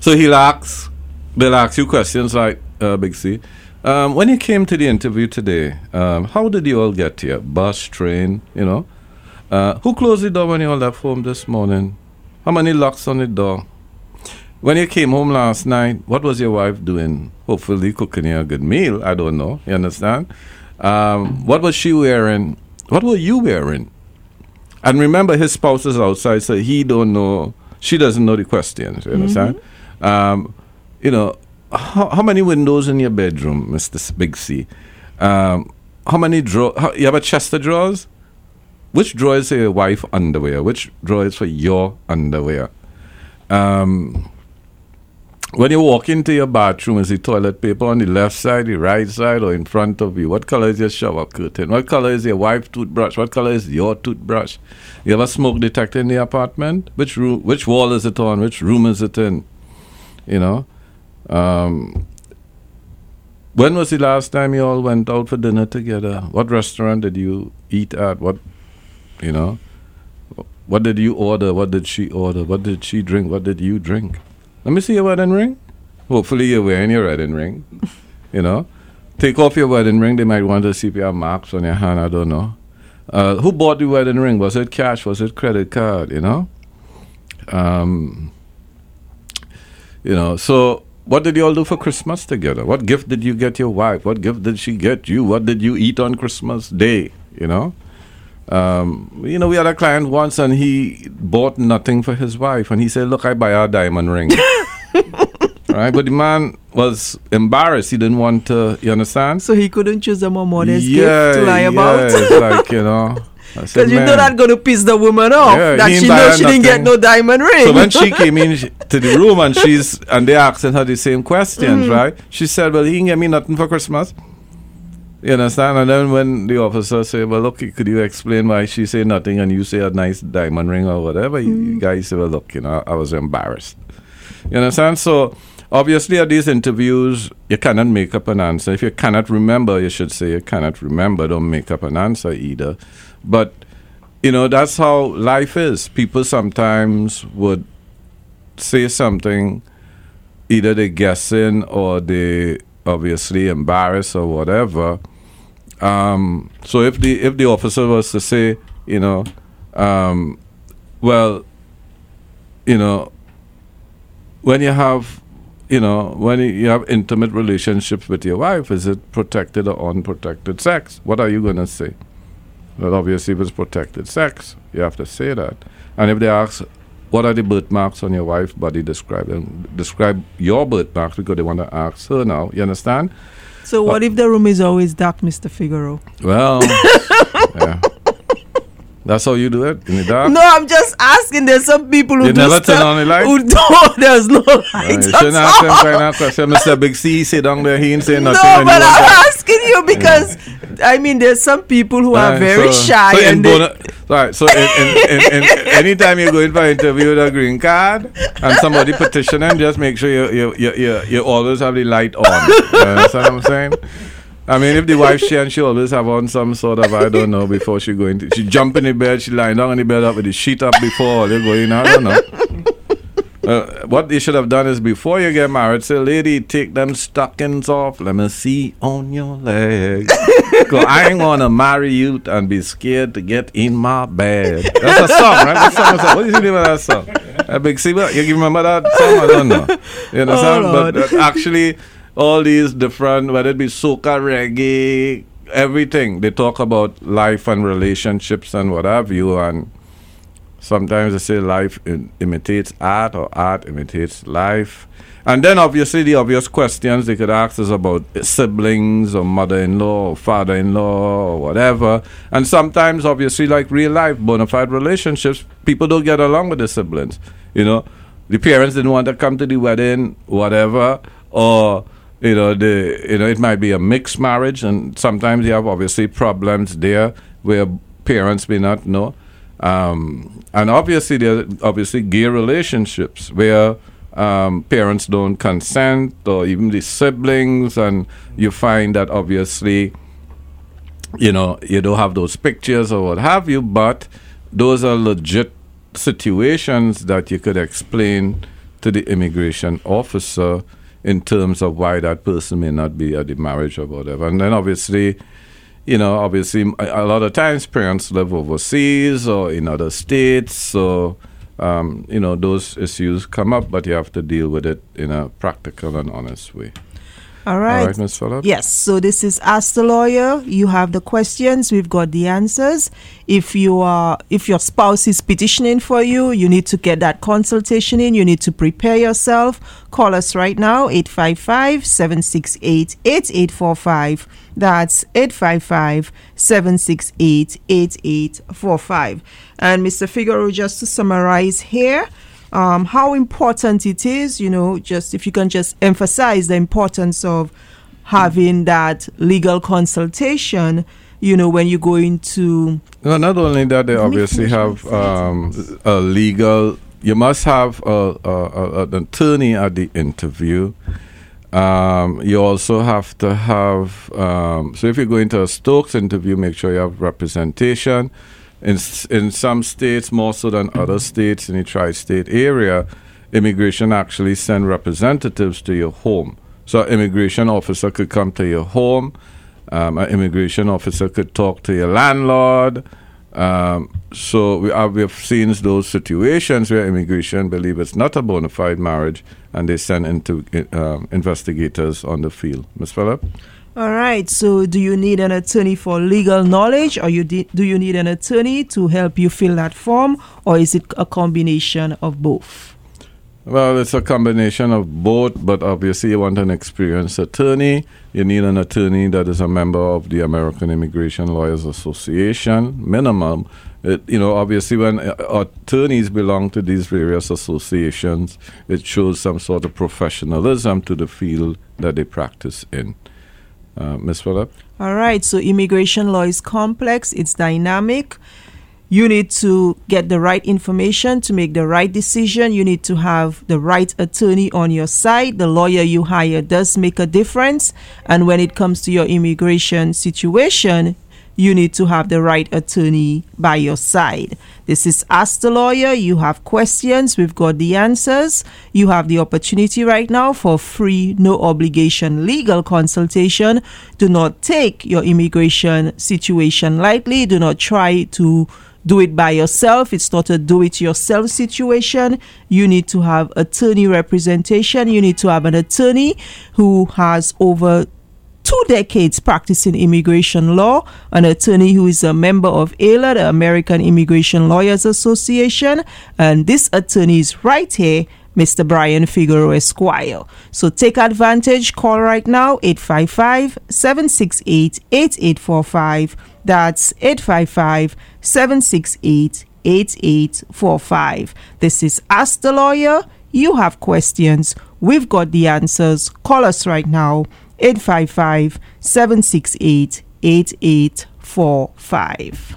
so he'll ask, they'll ask you questions like, uh, Big C, um, when you came to the interview today, um, how did you all get here? Bus, train, you know? Uh, who closed the door when you all left home this morning? How many locks on the door? When you came home last night, what was your wife doing? Hopefully cooking you a good meal. I don't know. You understand? Um, what was she wearing? What were you wearing? And remember, his spouse is outside, so he don't know. She doesn't know the questions. You understand? Um, you know, how, how many windows in your bedroom, Mister Big C? Um, how many draw? How, you have a chest of drawers? Which drawer is for your wife underwear? Which drawer is for your underwear? Um, when you walk into your bathroom, is the toilet paper on the left side, the right side, or in front of you? What color is your shower curtain? What color is your wife's toothbrush? What color is your toothbrush? You have a smoke detector in the apartment? Which room? Which wall is it on? Which room is it in? You know. Um, when was the last time you all went out for dinner together? What restaurant did you eat at? What, you know, what did you order? What did she order? What did she drink? What did you drink? Let me see your wedding ring. Hopefully, you're wearing your wedding ring. You know, take off your wedding ring. They might want to see if you have marks on your hand. I don't know. Uh, who bought the wedding ring? Was it cash? Was it credit card? You know. Um, you know. So, what did you all do for Christmas together? What gift did you get your wife? What gift did she get you? What did you eat on Christmas Day? You know. Um, you know, we had a client once and he bought nothing for his wife, and he said, "Look, I buy her a diamond ring." right, but the man was embarrassed. He didn't want to. You understand? So he couldn't choose a more modest yeah, gift to lie yeah, about. it's like you know. Because you know that's going to piss the woman off. Yeah, that he she knows she didn't get no diamond ring. So when she came in to the room and she's and they asking her the same questions, Mhm. right? She said, "Well, he didn't get me nothing for Christmas." You understand? And then when the officer said, "Well, look, could you explain why she say nothing and you say a nice diamond ring or whatever?" You, you mm. guys say, "Well, look, you know, I was embarrassed." You understand? So obviously at these interviews you cannot make up an answer. If you cannot remember, you should say you cannot remember. Don't make up an answer either. But you know that's how life is. People sometimes would say something, either they guessing or they obviously embarrassed or whatever. Um, so if the if the officer was to say, you know, um, well, you know, when you have, you know, when you have intimate relationships with your wife, is it protected or unprotected sex? What are you going to say? Well, obviously, if it's protected sex, you have to say that. And if they ask, what are the birthmarks on your wife's body? Describe them. Describe your birthmarks because they want to ask her now. You understand? So what if the room is always dark, Mr. Figeroux? Well, yeah. That's how you do it in the dark. No, I'm just asking. There's some people who You do never turn on the light? Who don't. There's no Uh, light. you shouldn't ask them kind of question. Mr. Big C sit down there. He ain't saying nothing. you but I'm that. asking you because I mean, there's some people who are very so- shy so and they, bona- right, so in, in, in, in, anytime you go in for an interview with a green card and somebody petitioning, just make sure you you, you, you, you always have the light on. You understand what I'm saying? I mean, if the wife she and she always have on some sort of I don't know before she go into she jump in the bed, she lying down in the bed up with the sheet up before they go in. I don't know. Uh, what you should have done is before you get married, say, lady, take them stockings off. Let me see on your legs. Cause I ain't gonna marry you and be scared to get in my bed. That's a song, right? That's a song, song. What do you think about that song? A Big C, you remember that song? I don't know. You understand? Oh, but uh, actually, all these different, whether it be soca, reggae, everything, they talk about life and relationships and what have you. And Sometimes they say life imitates art or art imitates life. And then obviously the obvious questions they could ask is about siblings or mother-in-law or father-in-law or whatever. And sometimes obviously like real life bona fide relationships, people don't get along with the siblings. You know, the parents didn't want to come to the wedding, whatever, or you know, the you know, it might be a mixed marriage and sometimes you have obviously problems there where parents may not know. Um, and obviously, there are obviously gay relationships where um, parents don't consent, or even the siblings, and you find that obviously, you know, you don't have those pictures or what have you, but those are legit situations that you could explain to the immigration officer in terms of why that person may not be at the marriage or whatever. And then obviously, you know, obviously, a, lot of times parents live overseas or in other states, so um, you know those issues come up, but you have to deal with it in a practical and honest way. All right. All right, Ms. Phillips. Yes, so this is Ask the Lawyer. You have the questions, we've got the answers. If you are if your spouse is petitioning for you, you need to get that consultation in. You need to prepare yourself. Call us right now 855-768-8845. That's 855-768-8845. And Mr. Figeroux just to summarize here, um, how important it is, you know, just if you can just emphasize the importance of having that legal consultation, you know, when you go into No, not only that, they obviously have um, a legal. You must have a, a, a, an attorney at the interview. Um, you also have to have. Um, so if you go into a Stokes interview, make sure you have representation. In in some states, more so than other states in the tri-state area, immigration actually send representatives to your home. So an immigration officer could come to your home. Um, an immigration officer could talk to your landlord. Um, so we have, we have seen those situations where immigration believe it's not a bona fide marriage, and they send into um, investigators on the field. Ms. Phillip? All right. So, do you need an attorney for legal knowledge, or you di- do you need an attorney to help you fill that form, or is it a combination of both? Well, it's a combination of both, but obviously you want an experienced attorney. You need an attorney that is a member of the American Immigration Lawyers Association, minimum. It, you know, obviously when uh, attorneys belong to these various associations, it shows some sort of professionalism to the field that they practice in. Uh, Ms. Phillip? All right. So, immigration law is complex. It's dynamic. You need to get the right information to make the right decision. You need to have the right attorney on your side. The lawyer you hire does make a difference. And when it comes to your immigration situation, you need to have the right attorney by your side. This is Ask the Lawyer. You have questions, we've got the answers. You have the opportunity right now for free, no obligation legal consultation. Do not take your immigration situation lightly. Do not try to do it by yourself. It's not a do it yourself situation. You need to have attorney representation. You need to have an attorney who has over two decades practicing immigration law, an attorney who is a member of AILA, the American Immigration Lawyers Association, and this attorney is right here. Mr. Brian Figeroux Esquire. So take advantage, call right now 855 768 8845. That's 855 768 8845. This is Ask the Lawyer. You have questions, we've got the answers. Call us right now 855 768 8845.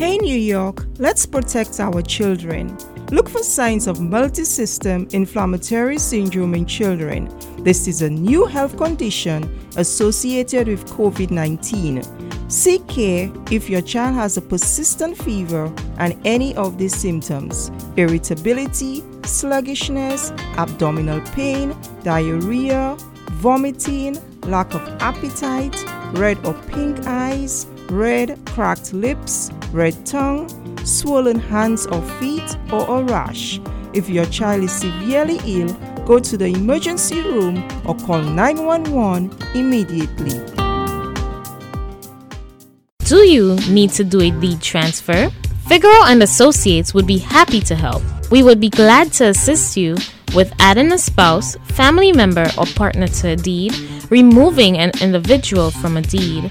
Hey, New York, let's protect our children. Look for signs of multisystem inflammatory syndrome in children. This is a new health condition associated with COVID 19. Seek care if your child has a persistent fever and any of these symptoms irritability, sluggishness, abdominal pain, diarrhea, vomiting, lack of appetite, red or pink eyes, red cracked lips, red tongue, swollen hands or feet, or a rash. If your child is severely ill, go to the emergency room or call 911 immediately. Do you need to do a deed transfer? Figeroux and Associates would be happy to help. We would be glad to assist you with adding a spouse, family member, or partner to a deed, removing an individual from a deed,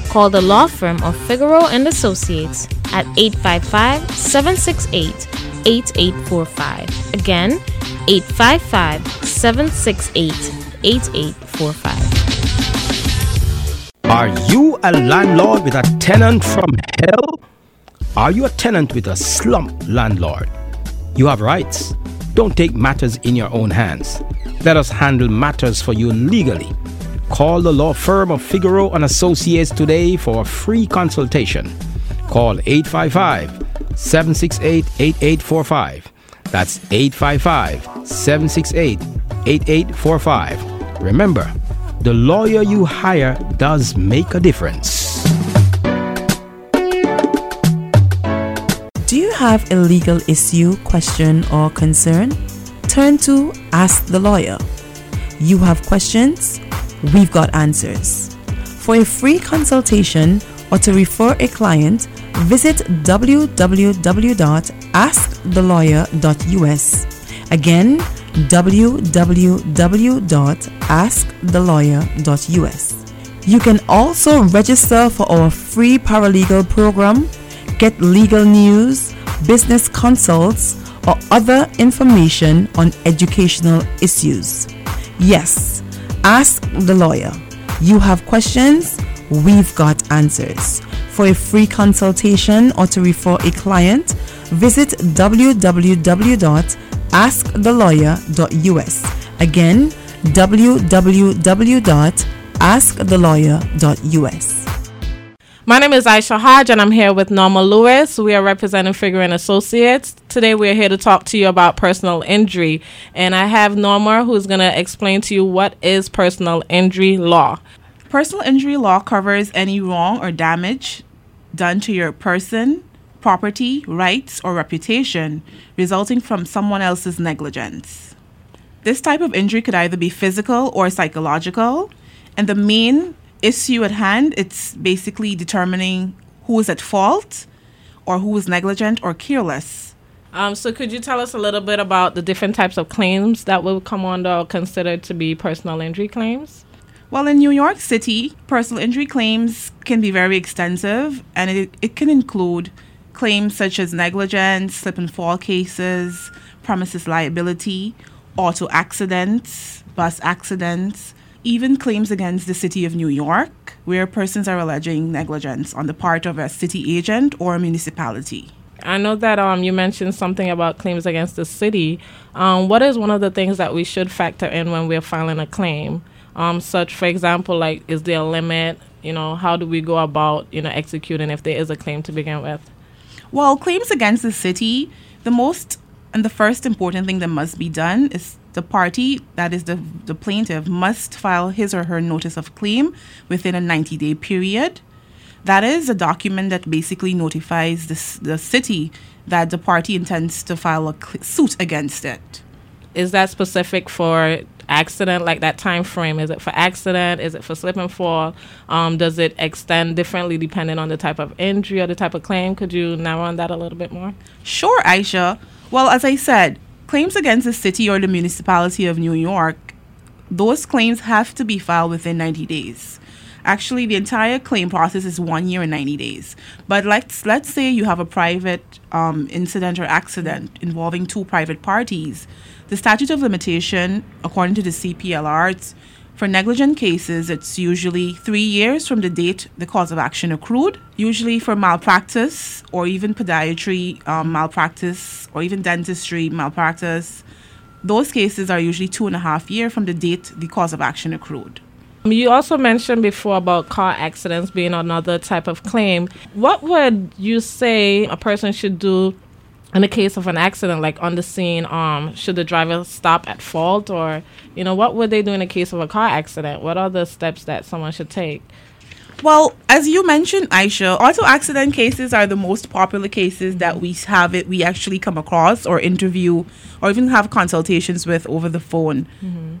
call the law firm of Figeroux and Associates at 855-768-8845. Again, 855-768-8845. Are you a landlord with a tenant from hell? Are you a tenant with a slump landlord? You have rights. Don't take matters in your own hands. Let us handle matters for you legally. Call the law firm of Figeroux and Associates today for a free consultation. Call 855 768 8845. That's 855 768 8845. Remember, the lawyer you hire does make a difference. Do you have a legal issue, question, or concern? Turn to Ask the Lawyer. You have questions? We've got answers. For a free consultation or to refer a client, visit www.askthelawyer.us. Again, www.askthelawyer.us. You can also register for our free paralegal program, get legal news, business consults, or other information on educational issues. Yes, ask the lawyer. You have questions? We've got answers. For a free consultation or to refer a client, visit www.askthelawyer.us. Again, www.askthelawyer.us. My name is Aisha Hodge, and I'm here with Norma Lewis. We are representing Figeroux and Associates. Today, we're here to talk to you about personal injury, and I have Norma who's going to explain to you what is personal injury law. Personal injury law covers any wrong or damage done to your person, property, rights, or reputation resulting from someone else's negligence. This type of injury could either be physical or psychological, and the main issue at hand, it's basically determining who is at fault or who is negligent or careless. Um, so could you tell us a little bit about the different types of claims that will come under or considered to be personal injury claims? Well, in New York City, personal injury claims can be very extensive and it, it can include claims such as negligence, slip and fall cases, premises liability, auto accidents, bus accidents, even claims against the city of New York, where persons are alleging negligence on the part of a city agent or a municipality. I know that um, you mentioned something about claims against the city. Um, what is one of the things that we should factor in when we're filing a claim? Um, such, for example, like is there a limit? You know, how do we go about you know executing if there is a claim to begin with? Well, claims against the city, the most and the first important thing that must be done is the party, that is the, the plaintiff, must file his or her notice of claim within a 90 day period. That is a document that basically notifies the, the city that the party intends to file a cl- suit against it. Is that specific for accident, like that time frame? Is it for accident? Is it for slip and fall? Um, does it extend differently depending on the type of injury or the type of claim? Could you narrow on that a little bit more? Sure, Aisha. Well, as I said, claims against the city or the municipality of New York, those claims have to be filed within 90 days. Actually, the entire claim process is one year and 90 days. But let's let's say you have a private um, incident or accident involving two private parties. The statute of limitation, according to the CPLR, for negligent cases, it's usually three years from the date the cause of action accrued. Usually for malpractice or even podiatry um, malpractice or even dentistry malpractice, those cases are usually two and a half years from the date the cause of action accrued. You also mentioned before about car accidents being another type of claim. What would you say a person should do in the case of an accident, like on the scene, um, should the driver stop at fault, or you know, what would they do in the case of a car accident? What are the steps that someone should take? Well, as you mentioned, Aisha, auto accident cases are the most popular cases that we have it we actually come across or interview or even have consultations with over the phone. Mm-hmm.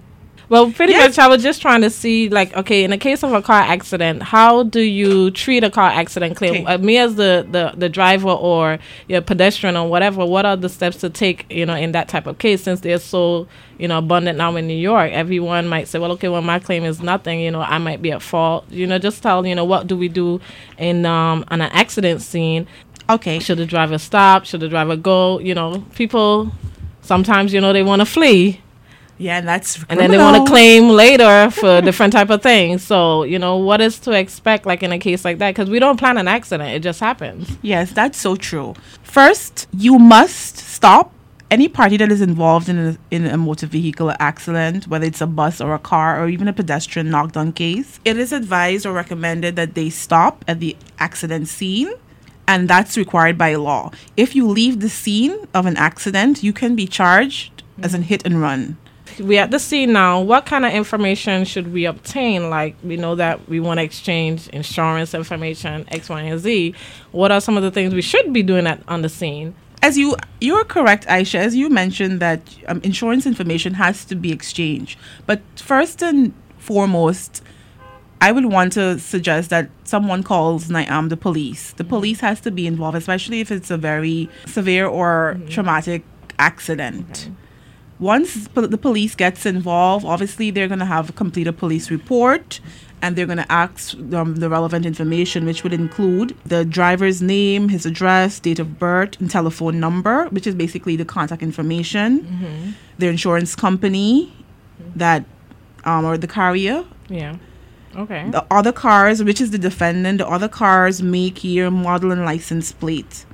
Well, pretty yes. much, I was just trying to see, like, okay, in the case of a car accident, how do you treat a car accident claim? Uh, me as the, the, the driver or your pedestrian or whatever, what are the steps to take, you know, in that type of case? Since they're so, you know, abundant now in New York, everyone might say, well, okay, well, my claim is nothing, you know, I might be at fault. You know, just tell, you know, what do we do in um, on an accident scene? Okay. Should the driver stop? Should the driver go? You know, people sometimes, you know, they want to flee yeah, and that's and then they want to claim later for different type of things. So you know what is to expect, like in a case like that, because we don't plan an accident; it just happens. Yes, that's so true. First, you must stop any party that is involved in a, in a motor vehicle accident, whether it's a bus or a car or even a pedestrian knockdown case. It is advised or recommended that they stop at the accident scene and that's required by law. If you leave the scene of an accident, you can be charged mm-hmm. as an hit and run we at the scene now. What kind of information should we obtain? Like we know that we want to exchange insurance information, X, Y, and Z. What are some of the things we should be doing at on the scene? As you you're correct, Aisha. As you mentioned that um, insurance information has to be exchanged, but first and foremost. I would want to suggest that someone calls um, the police. The mm-hmm. police has to be involved, especially if it's a very severe or mm-hmm. traumatic accident. Okay once the police gets involved, obviously they're going to have complete a police report and they're going to ask um, the relevant information, which would include the driver's name, his address, date of birth, and telephone number, which is basically the contact information, mm-hmm. their insurance company, that um, or the carrier. Yeah. Okay. The other cars, which is the defendant, the other cars, make, year, model, and license plate.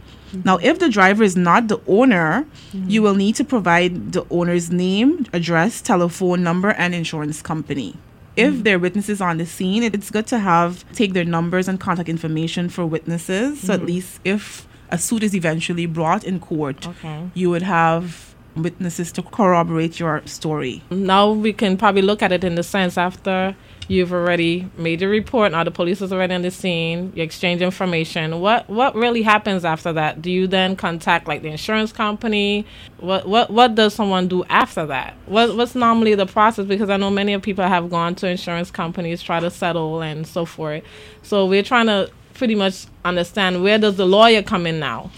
Now, if the driver is not the owner, mm-hmm. you will need to provide the owner's name, address, telephone number, and insurance company. If mm-hmm. there are witnesses on the scene, it's good to have take their numbers and contact information for witnesses. So at mm-hmm. least if a suit is eventually brought in court, okay. you would have witnesses to corroborate your story. Now we can probably look at it in the sense after You've already made a report. Now the police is already on the scene. You exchange information. What what really happens after that? Do you then contact like the insurance company? What what what does someone do after that? What what's normally the process? Because I know many of people have gone to insurance companies try to settle and so forth. So we're trying to pretty much understand where does the lawyer come in now.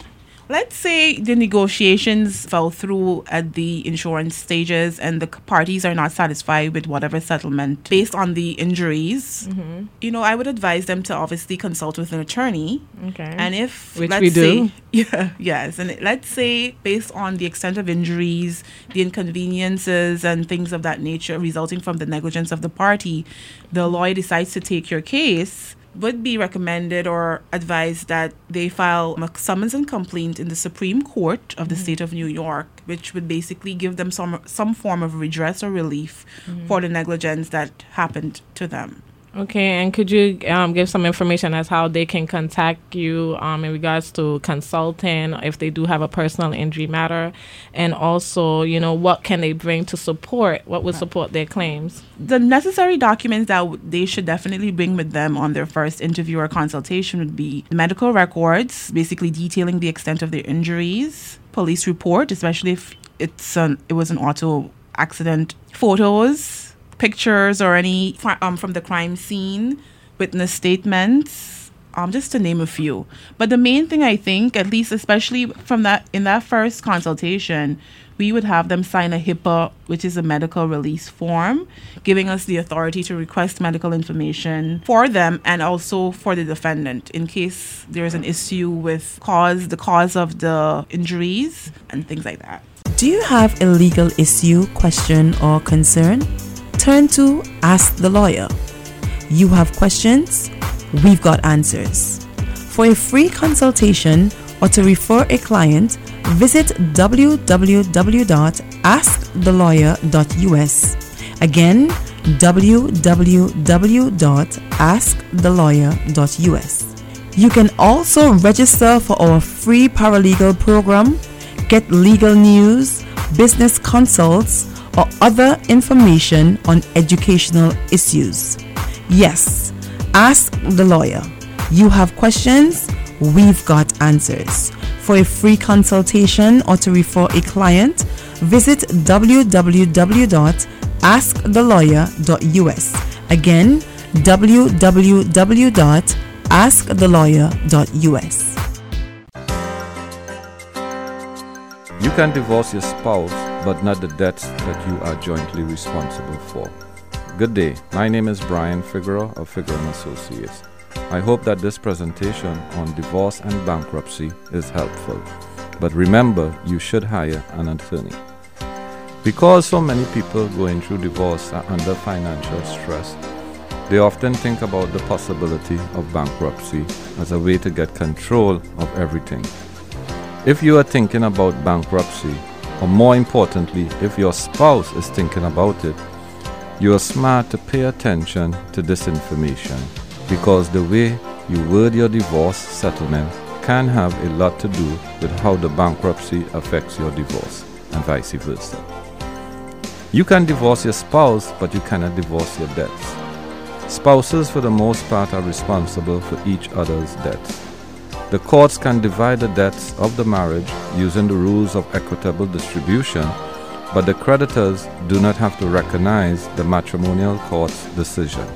Let's say the negotiations fell through at the insurance stages and the parties are not satisfied with whatever settlement based on the injuries. Mm-hmm. You know, I would advise them to obviously consult with an attorney. Okay. And if Which let's we do. say yeah, yes, and let's say based on the extent of injuries, the inconveniences and things of that nature resulting from the negligence of the party, the lawyer decides to take your case would be recommended or advised that they file a summons and complaint in the Supreme Court of the mm-hmm. state of New York, which would basically give them some some form of redress or relief mm-hmm. for the negligence that happened to them. Okay, and could you um, give some information as how they can contact you um, in regards to consulting if they do have a personal injury matter, and also, you know, what can they bring to support? What would support their claims? the necessary documents that w- they should definitely bring with them on their first interview or consultation would be medical records, basically detailing the extent of their injuries, police report, especially if it's an it was an auto accident, photos, pictures, or any um from the crime scene, witness statements. Um, just to name a few. But the main thing I think, at least especially from that in that first consultation, we would have them sign a HIPAA, which is a medical release form, giving us the authority to request medical information for them and also for the defendant in case there is an issue with cause, the cause of the injuries and things like that. Do you have a legal issue, question, or concern? Turn to Ask the Lawyer. You have questions? We've got answers. For a free consultation or to refer a client, visit www.askthelawyer.us. Again, www.askthelawyer.us. You can also register for our free paralegal program, get legal news, business consults, or other information on educational issues. Yes, ask the lawyer. You have questions? We've got answers. For a free consultation or to refer a client, visit www.askthelawyer.us. Again, www.askthelawyer.us. You can divorce your spouse, but not the debts that you are jointly responsible for. Good day. My name is Brian Figeroux of Figeroux Associates. I hope that this presentation on divorce and bankruptcy is helpful. But remember, you should hire an attorney. Because so many people going through divorce are under financial stress, they often think about the possibility of bankruptcy as a way to get control of everything. If you are thinking about bankruptcy, or more importantly, if your spouse is thinking about it, you are smart to pay attention to this information because the way you word your divorce settlement can have a lot to do with how the bankruptcy affects your divorce and vice versa. You can divorce your spouse, but you cannot divorce your debts. Spouses, for the most part, are responsible for each other's debts. The courts can divide the debts of the marriage using the rules of equitable distribution, but the creditors do not have to recognize the matrimonial court's decision.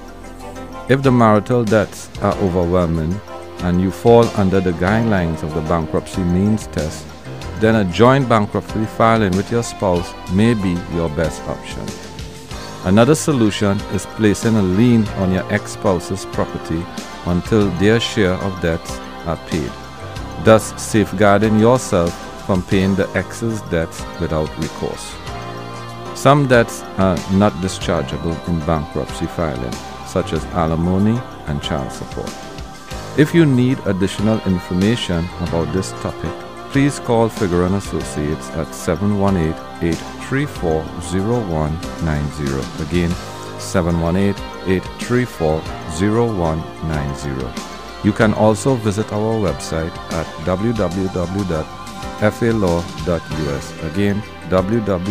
If the marital debts are overwhelming and you fall under the guidelines of the bankruptcy means test, then a joint bankruptcy filing with your spouse may be your best option. Another solution is placing a lien on your ex spouse's property until their share of debts are paid, thus safeguarding yourself from paying the excess debts without recourse. Some debts are not dischargeable in bankruptcy filing, such as alimony and child support. If you need additional information about this topic, please call Figeroux and Associates at 718-834-0190. Again, 718-834-0190. You can also visit our website at www.falaw.us. Again, www.falaw.us.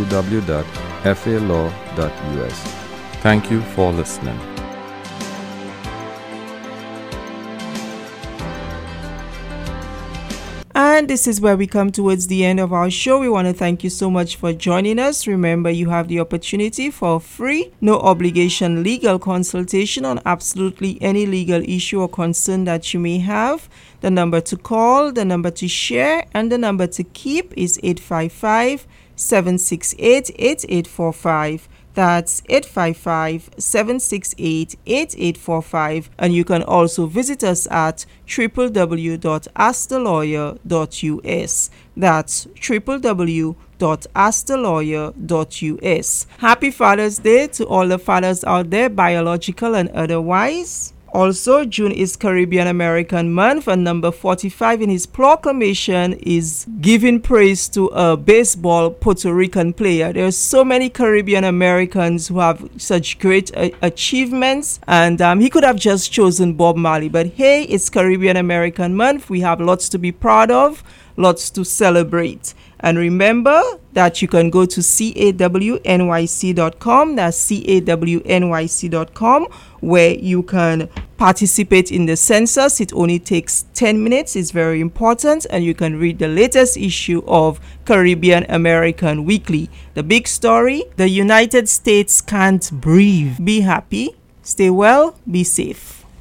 Thank you for listening. And this is where we come towards the end of our show. We want to thank you so much for joining us. Remember, you have the opportunity for free, no obligation legal consultation on absolutely any legal issue or concern that you may have. The number to call, the number to share, and the number to keep is 855 768 8845. That's 855 768 8845. And you can also visit us at www.askthelawyer.us. That's www.askthelawyer.us. Happy Father's Day to all the fathers out there, biological and otherwise. Also, June is Caribbean American Month, and number 45 in his proclamation is giving praise to a baseball Puerto Rican player. There are so many Caribbean Americans who have such great uh, achievements, and um, he could have just chosen Bob Marley. But hey, it's Caribbean American Month. We have lots to be proud of, lots to celebrate. And remember that you can go to cawnyc.com, that's cawnyc.com, where you can participate in the census. It only takes 10 minutes, it's very important, and you can read the latest issue of Caribbean American Weekly. The big story the United States can't breathe. Be happy, stay well, be safe.